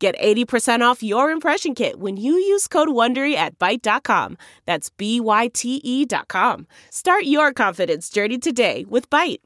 Get 80% off your impression kit when you use code WONDERY at Byte.com. That's B-Y-T-E dot com. Start your confidence journey today with Byte.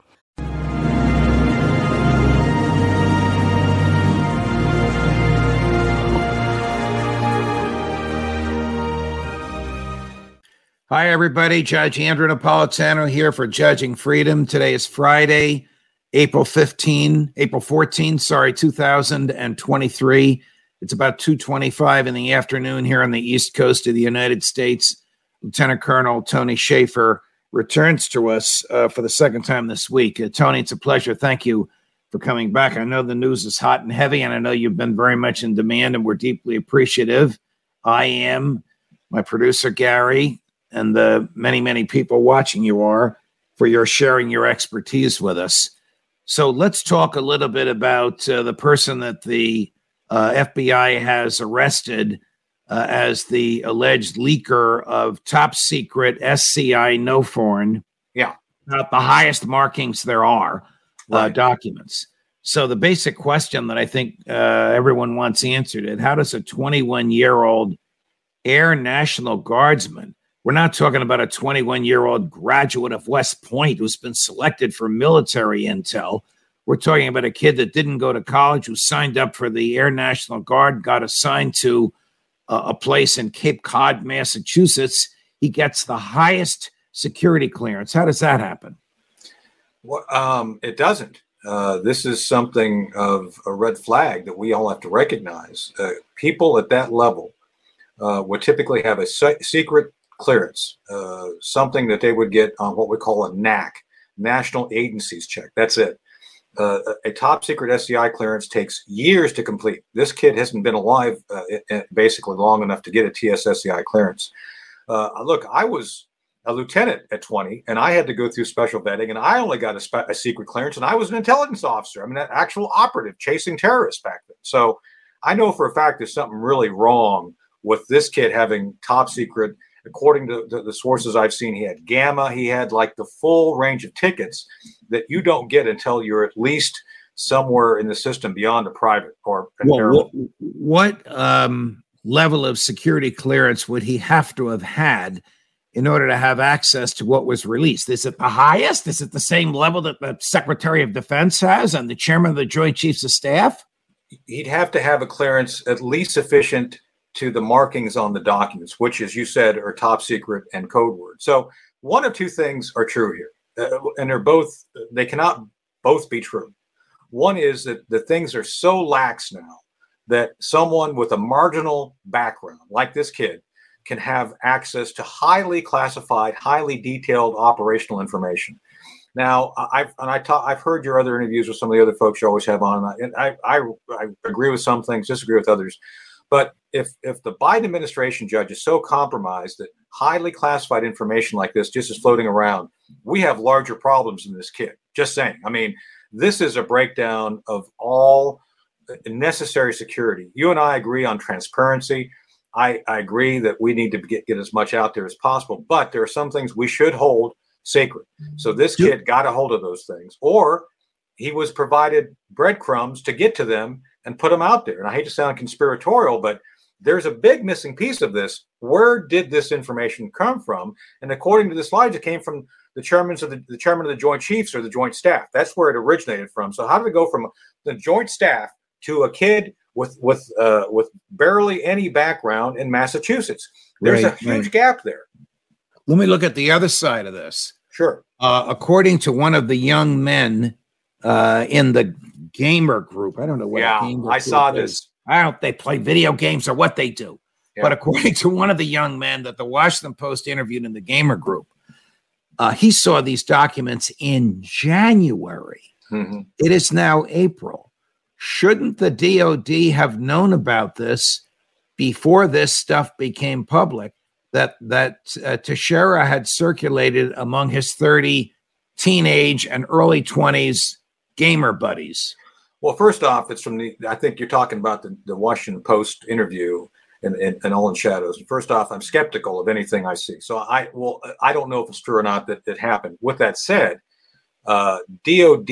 Hi, everybody. Judge Andrew Napolitano here for Judging Freedom. Today is Friday, April 15, April 14, sorry, 2023. It's about 2:25 in the afternoon here on the East Coast of the United States. Lieutenant Colonel Tony Shaffer returns to us uh, for the second time this week. Uh, Tony, it's a pleasure. Thank you for coming back. I know the news is hot and heavy, and I know you've been very much in demand, and we're deeply appreciative. I am, my producer Gary, and the many, many people watching you are for your sharing your expertise with us. So let's talk a little bit about uh, the person that the uh, FBI has arrested uh, as the alleged leaker of top secret SCI NOFORN. Yeah. The highest markings there are uh, Right. documents. So the basic question that I think uh, everyone wants answered is how does a 21 year old Air National Guardsman, we're not talking about a 21 year old graduate of West Point who's been selected for military intel. We're talking about a kid that didn't go to college, who signed up for the Air National Guard, got assigned to a place in Cape Cod, Massachusetts. He gets the highest security clearance. How does that happen? Well, um, it doesn't. Uh, this is something of a red flag that we all have to recognize. Uh, people at that level uh, would typically have a se- secret clearance, uh, something that they would get on what we call a NAC, National Agencies Check. That's it. Uh, a top secret SCI clearance takes years to complete. This kid hasn't been alive uh, basically long enough to get a TSSCI clearance. Uh, look, I was a lieutenant at 20 and I had to go through special vetting and I only got a, spe- a secret clearance and I was an intelligence officer. I mean, an actual operative chasing terrorists back then. So I know for a fact there's something really wrong with this kid having top secret. According to the, the sources I've seen, he had gamma, he had like the full range of tickets that you don't get until you're at least somewhere in the system beyond a private or Well, what, what um, level of security clearance would he have to have had in order to have access to what was released? Is it the highest? Is it the same level that the Secretary of Defense has and the Chairman of the Joint Chiefs of Staff? he'd have to have a clearance at least sufficient to the markings on the documents, which, as you said, are top secret and code word. So one of two things are true here, uh, and they're both they cannot both be true. One is that the things are so lax now that someone with a marginal background, like this kid, can have access to highly classified, highly detailed operational information. Now, I've and I talk, I've heard your other interviews with some of the other folks you always have on, and I, I I agree with some things, disagree with others. But if if the Biden administration judge is so compromised that highly classified information like this just is floating around, we have larger problems than this kid. Just saying. I mean, this is a breakdown of all uh, necessary security. You and I agree on transparency. I, I agree that we need to get, get as much out there as possible, but there are some things we should hold sacred. So mm-hmm. this kid got a hold of those things, or he was provided breadcrumbs to get to them and put them out there. And I hate to sound conspiratorial, but there's a big missing piece of this. Where did this information come from? And according to the slides, it came from the chairman of the, the chairman of the Joint Chiefs or the Joint Staff. That's where it originated from. So how did it go from the Joint Staff to a kid with with uh, with barely any background in Massachusetts? There's Right, a huge right. gap there. Let me look at the other side of this. Sure. Uh, according to one of the young men uh, in the gamer group, I don't know what. a Yeah, I saw this. is. I don't. They play video games or what they do. But according to one of the young men that the Washington Post interviewed in the gamer group, uh, he saw these documents in January. Mhm. It is now April. Shouldn't the DOD have known about this before this stuff became public that that uh, Teixeira had circulated among his 30 teenage and early 20s gamer buddies? Well, first off, it's from the, I think you're talking about the, the Washington Post interview and, in, in All in Shadows. First off, I'm skeptical of anything I see. So I, well, I don't know if it's true or not that it happened. With that said, uh, DOD,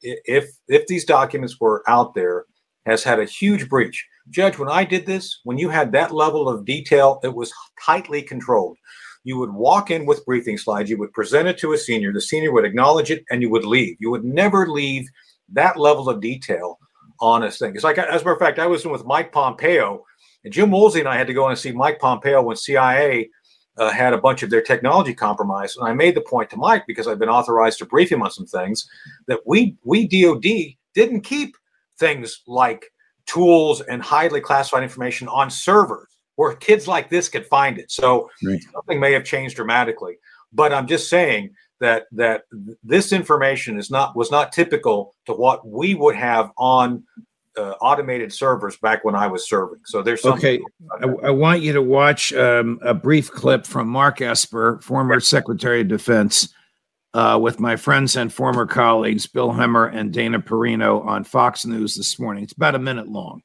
if, if these documents were out there, has had a huge breach. Judge, when I did this, when you had that level of detail, it was tightly controlled. You would walk in with briefing slides, you would present it to a senior, the senior would acknowledge it, and you would leave. You would never leave that level of detail on a thing. It's like, as a matter of fact, I was with Mike Pompeo, and Jim Woolsey and I had to go and see Mike Pompeo when CIA uh, had a bunch of their technology compromised. And I made the point to Mike because I've been authorized to brief him on some things that we we DoD didn't keep things like tools and highly classified information on servers where kids like this could find it. So right. something may have changed dramatically. But I'm just saying that that this information is not was not typical to what we would have on uh, automated servers back when I was serving. So there's okay. I, I, want you to watch um, a brief clip from Mark Esper, former Secretary of Defense, uh, with my friends and former colleagues Bill Hemmer and Dana Perino on Fox News this morning. It's about a minute long.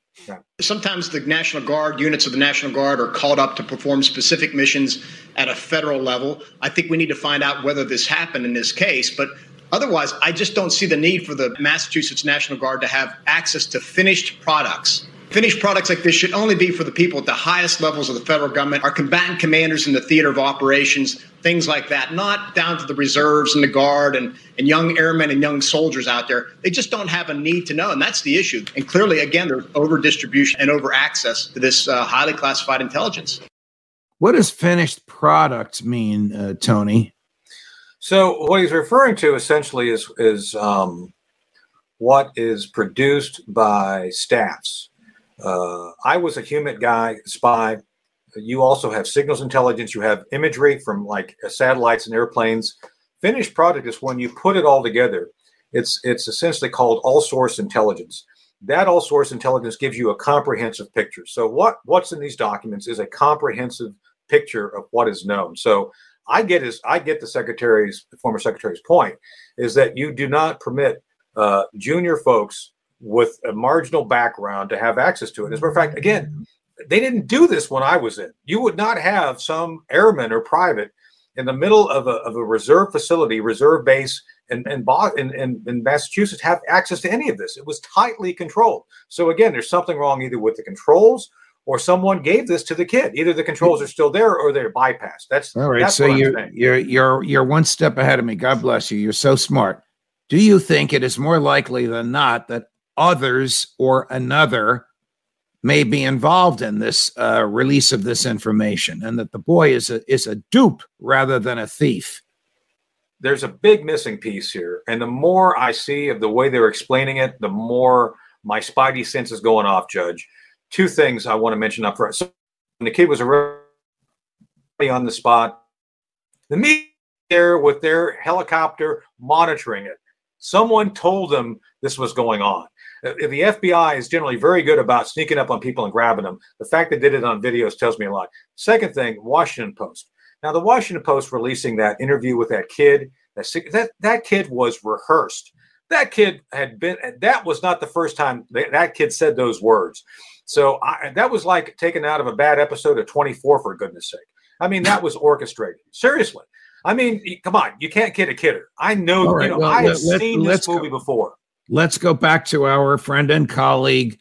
Sometimes the National Guard, units of the National Guard, are called up to perform specific missions at a federal level. I think we need to find out whether this happened in this case, but otherwise, I just don't see the need for the Massachusetts National Guard to have access to finished products Finished products like this should only be for the people at the highest levels of the federal government, our combatant commanders in the theater of operations, things like that, not down to the reserves and the guard and, and young airmen and young soldiers out there. They just don't have a need to know, and that's the issue. And clearly, again, there's over distribution and over access to this uh, highly classified intelligence. What does finished product mean, uh, Tony? So, what he's referring to essentially is is um, what is produced by staffs uh, I was a human guy, spy. You also have signals intelligence. You have imagery from like uh, satellites and airplanes. Finished product is when you put it all together. It's it's essentially called all source intelligence. That all source intelligence gives you a comprehensive picture. So what what's in these documents is a comprehensive picture of what is known. So I get is I get the secretary's the former secretary's point is that you do not permit uh, junior folks with a marginal background to have access to it. As a matter of fact, again, mm-hmm. they didn't do this when I was in. You would not have some airman or private in the middle of a, of a reserve facility, reserve base in, in, in, in Massachusetts have access to any of this. It was tightly controlled. So again, there's something wrong either with the controls or someone gave this to the kid. Either the controls are still there or they're bypassed. That's all right. That's so you're you're you're you're one step ahead of me. God bless you. You're so smart. Do you think it is more likely than not that others or another may be involved in this uh, release of this information and that the boy is a is a dupe rather than a thief. There's a big missing piece here and the more i see of the way they're explaining it the more my spidey sense is going off judge. Two things i want to mention up front. So the kid was already on the spot the media there with their helicopter monitoring it someone told them this was going on Uh, the FBI is generally very good about sneaking up on people and grabbing them. The fact they did it on videos tells me a lot. Second thing, Washington Post. Now, the Washington Post releasing that interview with that kid, that that, that kid was rehearsed. That kid had been. That was not the first time that, that kid said those words. So I, that was like taken out of a bad episode of 24, for goodness sake. I mean, that was orchestrated. Seriously. I mean, come on, you can't kid a kidder. I know, right, you know, well, I have let, seen this movie go. before let's go back to our friend and colleague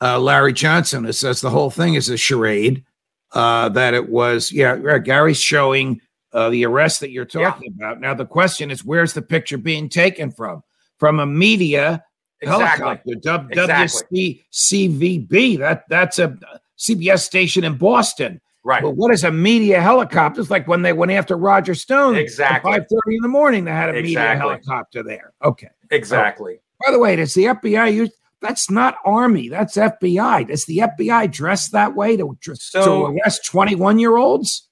uh, Larry Johnson, who says the whole thing is a charade. Uh, that it was, yeah, Gary's showing uh, the arrest that you're talking yeah. about. Now the question is, where's the picture being taken from? From a media exactly. helicopter, exactly. WCVB. That that's a CBS station in Boston. Right. But what is a media helicopter? It's like when they went after Roger Stone. Exactly. Five thirty in the morning, they had a exactly. media helicopter there. Okay. Exactly. By the way, does the FBI use? That's not Army. That's FBI. Does the FBI dress that way to, so, to arrest 21 year olds?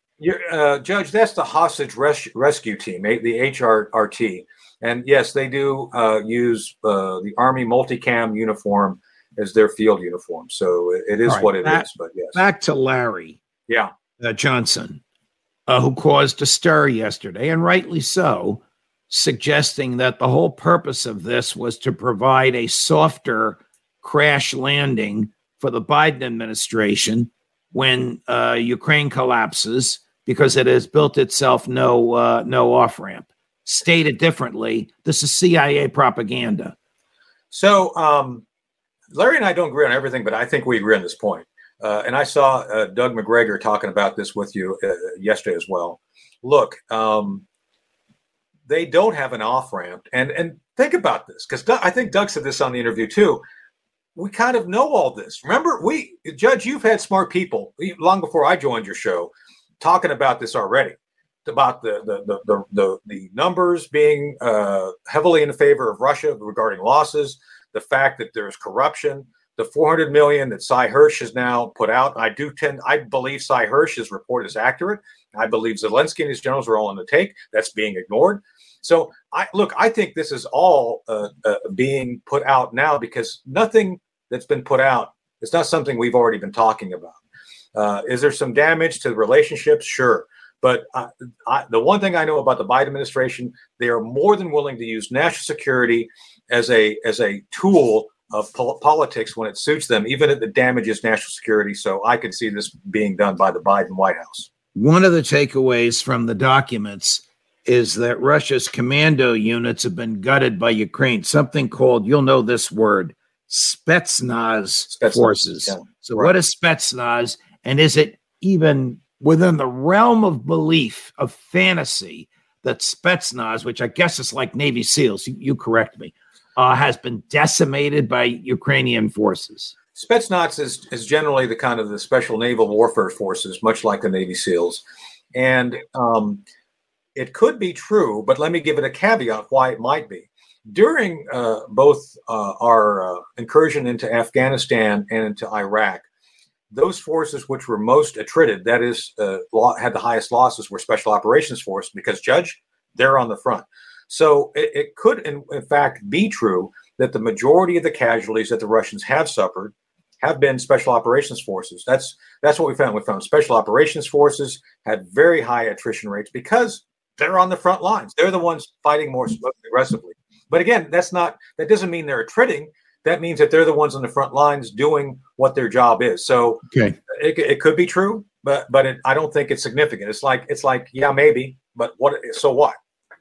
Uh, Judge, that's the hostage res- rescue team, the HRT. And yes, they do uh, use uh, the Army multicam uniform as their field uniform. So it is right, what it back, is. But yes, back to Larry. Yeah, uh, Johnson, uh, who caused a stir yesterday, and rightly so, suggesting that the whole purpose of this was to provide a softer crash landing for the Biden administration when uh, Ukraine collapses because it has built itself no uh, no off ramp. Stated differently, this is CIA propaganda. So um, Larry and I don't agree on everything, but I think we agree on this point. Uh, and I saw uh, Doug Macgregor talking about this with you uh, yesterday as well. Look, um, they don't have an off ramp, and and think about this because I think Doug said this on the interview too we kind of know all this. Remember, we Judge, you've had smart people long before I joined your show talking about this already, about the the the the, the, the numbers being uh, heavily in favor of Russia regarding losses, the fact that there's corruption, the 400 million that Sy Hersh has now put out. I do tend, I believe Sy Hersh's report is accurate. I believe Zelensky and his generals are all on the take. That's being ignored. So I look, I think this is all uh, uh, being put out now because nothing that's been put out is not something we've already been talking about. Uh, is there some damage to the relationships? Sure. But I, I, the one thing I know about the Biden administration, they are more than willing to use national security as a as a tool of po- politics when it suits them, even if it damages national security. So I could see this being done by the Biden White House. One of the takeaways from the documents is that Russia's commando units have been gutted by Ukraine. Something called, you'll know this word, Spetsnaz, Spetsnaz forces. Yeah. So, right. what is Spetsnaz? And is it even within the realm of belief, of fantasy, that Spetsnaz, which I guess is like Navy SEALs, you, you correct me, uh, has been decimated by Ukrainian forces? Spetsnaz is, is generally the kind of the special naval warfare forces, much like the Navy SEALs. And um, it could be true, but let me give it a caveat why it might be during uh, both uh, our uh, incursion into Afghanistan and into Iraq, those forces which were most attrited, that is, uh, had the highest losses, were Special Operations Force because, Judge, they're on the front. So it, it could, in, in, fact, be true that the majority of the casualties that the Russians have suffered have been Special Operations Forces. That's that's what we found. We found Special Operations Forces had very high attrition rates because they're on the front lines. They're the ones fighting more aggressively. But again, that's not that doesn't mean they're attriting. That means that they're the ones on the front lines doing what their job is. So okay. it, it could be true, but but it, I don't think it's significant. It's like it's like yeah maybe, but what? So what?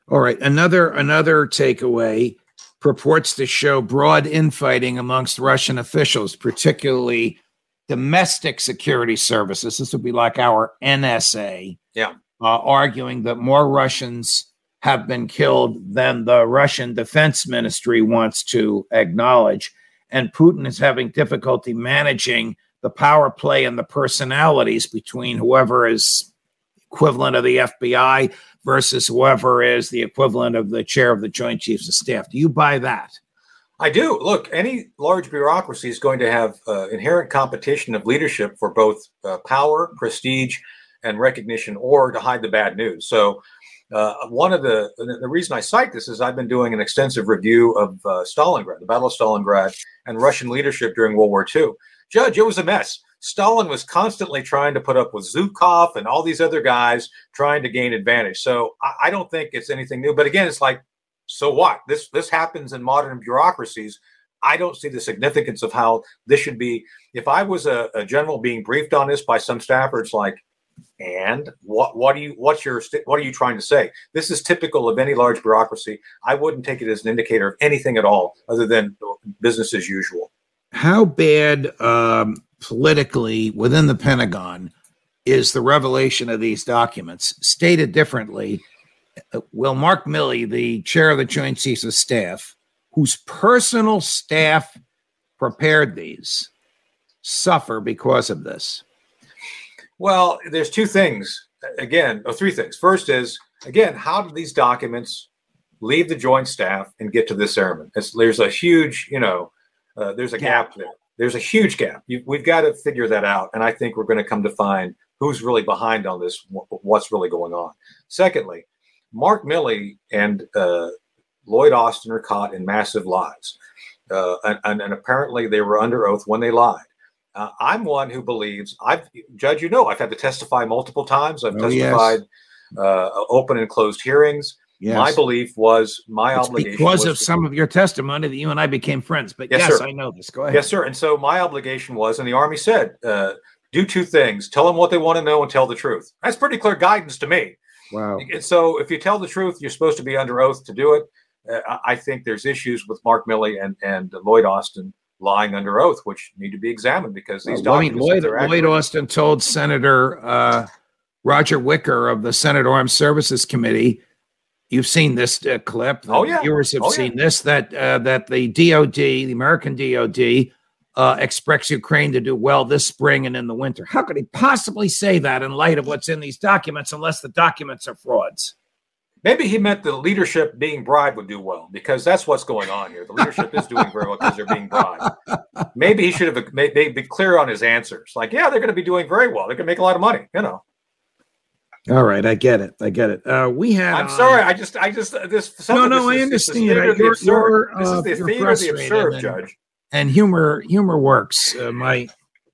All right, another another takeaway purports to show broad infighting amongst Russian officials, particularly domestic security services. This would be like our NSA. Yeah. Uh, arguing that more Russians have been killed than the Russian Defense Ministry wants to acknowledge. And Putin is having difficulty managing the power play and the personalities between whoever is equivalent of the FBI versus whoever is the equivalent of the chair of the Joint Chiefs of Staff. Do you buy that? I do. Look, any large bureaucracy is going to have uh, inherent competition of leadership for both uh, power, prestige, and recognition, or to hide the bad news. So uh, one of the the reason I cite this is I've been doing an extensive review of uh, Stalingrad, the Battle of Stalingrad, and Russian leadership during World War II. Judge, it was a mess. Stalin was constantly trying to put up with Zhukov and all these other guys trying to gain advantage. So I, I don't think it's anything new. But again, it's like, so what? This this happens in modern bureaucracies. I don't see the significance of how this should be. If I was a, a general being briefed on this by some staffer, it's like, and what what do you what's your what are you trying to say? This is typical of any large bureaucracy. I wouldn't take it as an indicator of anything at all other than business as usual. How bad um, politically within the pentagon is the revelation of these documents? Stated differently will mark milley the chair of the joint chiefs of staff whose personal staff prepared these suffer because of this well, there's two things. Again, or three things. First is again, how did these documents leave the joint staff and get to this airman? It's, there's a huge, you know, uh, there's a gap. gap there. There's a huge gap. You, we've got to figure that out, and I think we're going to come to find who's really behind on this, what's really going on. Secondly, Mark Milley and uh, Lloyd Austin are caught in massive lies. uh, and, and, and, apparently they were under oath when they lied. Uh, I'm one who believes I've judge. You know, I've had to testify multiple times. I've oh, testified yes. uh, open and closed hearings. Yes. My belief was my it's obligation because of some of your testimony that you and I became friends. But yes, yes I know this. Go ahead. Yes, sir. And so my obligation was, and the Army said, uh, do two things: tell them what they want to know and tell the truth. That's pretty clear guidance to me. Wow. And so if you tell the truth, you're supposed to be under oath to do it. Uh, I think there's issues with Mark Milley and and Lloyd Austin lying under oath, which need to be examined because these well, documents. Lloyd, Lloyd Austin told Senator uh, Roger Wicker of the Senate Armed Services Committee You've seen this uh, clip. The oh yeah, viewers have oh, seen yeah. this. That uh, that the DoD, the American DoD, uh, expects Ukraine to do well this spring and in the winter. How could he possibly say that in light of what's in these documents, unless the documents are frauds? Maybe he meant the leadership being bribed would do well because that's what's going on here. The leadership is doing very well because they're being bribed. Maybe he should have made, made, be clear on his answers. Like, yeah, they're going to be doing very well. They're going to make a lot of money. You know. All right, I get it. I get it. Uh, we had. I'm sorry. I just, I just this. No, no, I understand. You're, you're, this is the theater of the absurd, and, Judge. And humor, humor works. Uh, my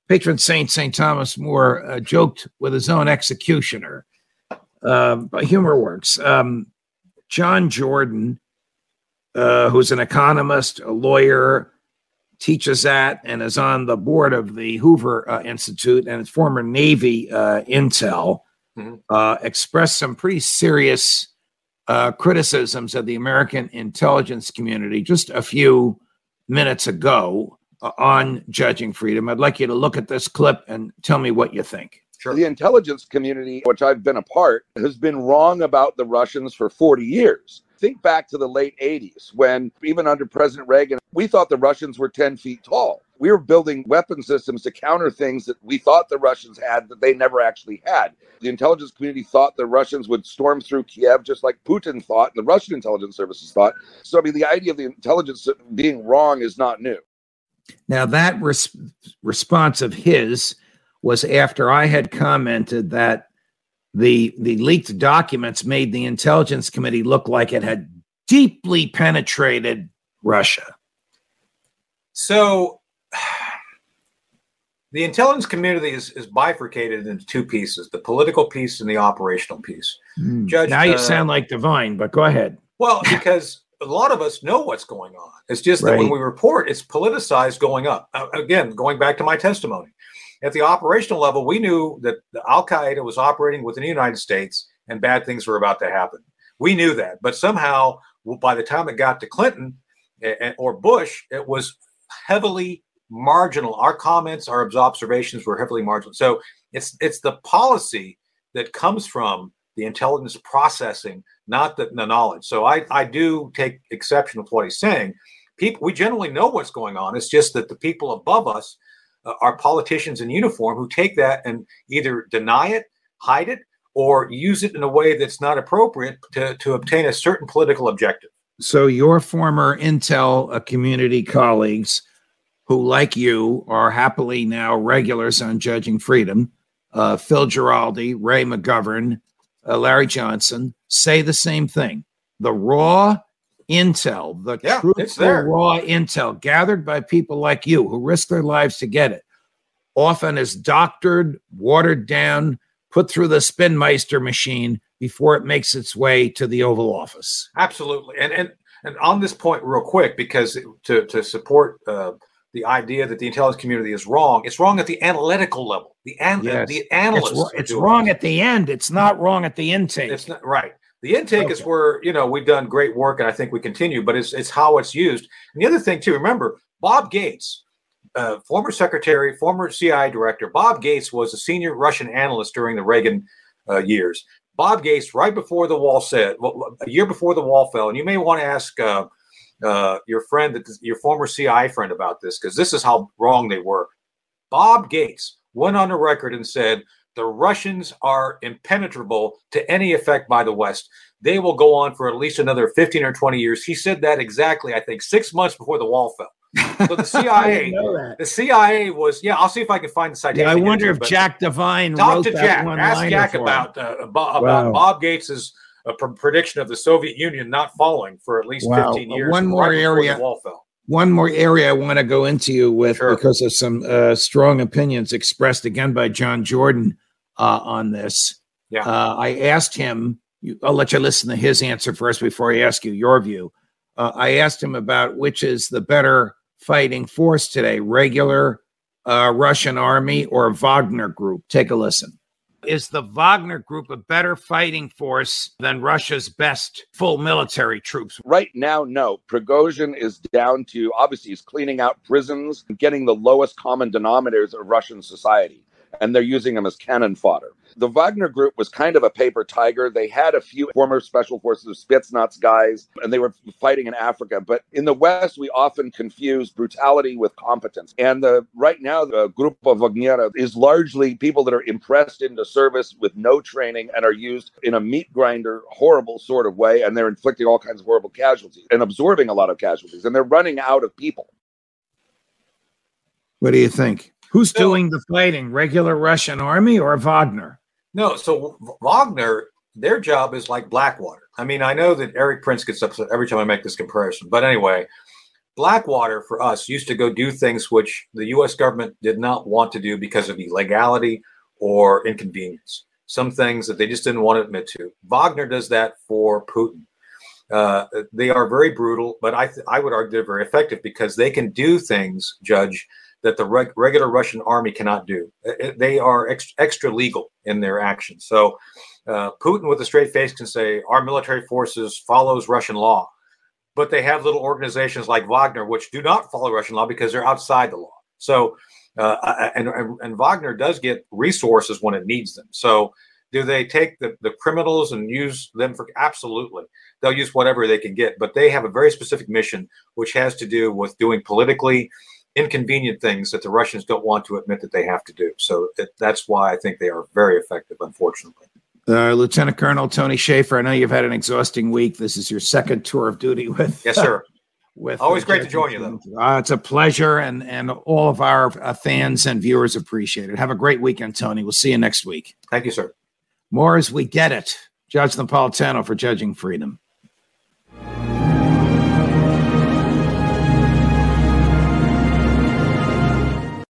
patron saint Saint Thomas More uh, joked with his own executioner. But humor works. Um, John Jordan, uh, who's an economist, a lawyer, teaches at and is on the board of the Hoover uh, Institute and is former Navy uh, intel mm-hmm. uh, expressed some pretty serious uh, criticisms of the American intelligence community just a few minutes ago uh, on judging freedom. I'd like you to look at this clip and tell me what you think. Sure. The intelligence community, which I've been a part, has been wrong about the Russians for 40 years. Think back to the late 80s when, even under President Reagan, we thought the Russians were 10 feet tall. We were building weapon systems to counter things that we thought the Russians had that they never actually had. The intelligence community thought the Russians would storm through Kiev just like Putin thought and the Russian intelligence services thought. So, I mean, the idea of the intelligence being wrong is not new. Now, that res- response of his was after I had commented that the the leaked documents made the intelligence committee look like it had deeply penetrated Russia. So the intelligence community is, is bifurcated into two pieces the political piece and the operational piece. Mm. Judge, now you uh, sound like Devine, but go ahead. Well, because a lot of us know what's going on. It's just that right. when we report, it's politicized going up. Uh, again, going back to my testimony, at the operational level, we knew that Al Qaeda was operating within the United States and bad things were about to happen. We knew that. But somehow, by the time it got to Clinton or Bush, it was heavily marginal. Our comments, our observations were heavily marginal. So it's it's the policy that comes from the intelligence processing, not the, the knowledge. So I, I do take exception with what he's saying. People, we generally know what's going on. It's just that the people above us uh, are politicians in uniform who take that and either deny it, hide it, or use it in a way that's not appropriate to, to obtain a certain political objective. So, your former Intel uh, community colleagues, who, like you, are happily now regulars on Judging Freedom, uh, Phil Giraldi, Ray McGovern, uh, Larry Johnson, say the same thing. The raw intel, the yeah, truthful raw intel gathered by people like you who risk their lives to get it, often is doctored, watered down, put through the spinmeister machine before it makes its way to the Oval Office. Absolutely, and and and on this point, real quick, because to to support. Uh, the idea that the intelligence community is wrong. It's wrong at the analytical level. The an- yes. the analysts. It's, it's wrong it. at the end. It's not wrong at the intake. It's not right. The intake okay. is where you know we've done great work, and I think we continue. But it's it's how it's used. And the other thing too, remember Bob Gates, uh, former secretary, former CIA director. Bob Gates was a senior Russian analyst during the Reagan uh, years. Bob Gates, right before the wall said, well, a year before the wall fell, and you may want to ask uh, uh your friend, that your former CIA friend, about this because this is how wrong they were. Bob Gates went on the record and said the Russians are impenetrable to any effect by the West. They will go on for at least another 15 or 20 years. He said that exactly, I think, six months before the wall fell. So the CIA, the CIA was, yeah. I'll see if I can find the citation. Yeah, I wonder if Jack Devine talk to Jack. Ask Jack about uh, about, wow. Bob Gates's uh, prediction of the Soviet Union not falling for at least wow. 15 years. One more right area. wall fell one more area I want to go into you with Sure. because of some uh, strong opinions expressed again by John Jordan uh, on this. Yeah. Uh, I asked him, you, I'll let you listen to his answer first before I ask you your view. Uh, I asked him about which is the better fighting force today regular uh, Russian army or Wagner group. Take a listen. Is the Wagner group a better fighting force than Russia's best full military troops? Right now, no. Prigozhin is down to obviously he's cleaning out prisons and getting the lowest common denominators of Russian society. And they're using them as cannon fodder. The Wagner group was kind of a paper tiger. They had a few former special forces of Spetsnaz guys, and they were fighting in Africa. But in the West, we often confuse brutality with competence. And the, right now, the Grupa Wagner is largely people that are impressed into service with no training and are used in a meat grinder, horrible sort of way. And they're inflicting all kinds of horrible casualties and absorbing a lot of casualties. And they're running out of people. What do you think? Who's doing the fighting? Regular Russian army or Wagner? No, so Wagner, their job is like Blackwater. I mean, I know that Erik Prince gets upset every time I make this comparison, but anyway, Blackwater for us used to go do things which the U.S. government did not want to do because of illegality or inconvenience. Some things that they just didn't want to admit to. Wagner does that for Putin. Uh, they are very brutal, but I th- I would argue they're very effective because they can do things, Judge, that the reg- regular Russian army cannot do. They are ex- extra legal in their actions. So uh, Putin, with a straight face, can say our military forces follows Russian law, but they have little organizations like Wagner which do not follow Russian law because they're outside the law. So uh, and, and and Wagner does get resources when it needs them. So do they take the, the criminals and use them for absolutely they'll use whatever they can get but they have a very specific mission which has to do with doing politically inconvenient things that the russians don't want to admit that they have to do so it, that's why i think they are very effective unfortunately Uh, Lieutenant Colonel Tony Shaffer, I know you've had an exhausting week. This is your second tour of duty with. yes sir with Always great to join you, though. Uh, it's a pleasure, and and all of our uh, fans and viewers appreciate it. Have a great weekend, Tony. We'll see you next week. thank you sir More as we get it. Judge Napolitano for Judging Freedom.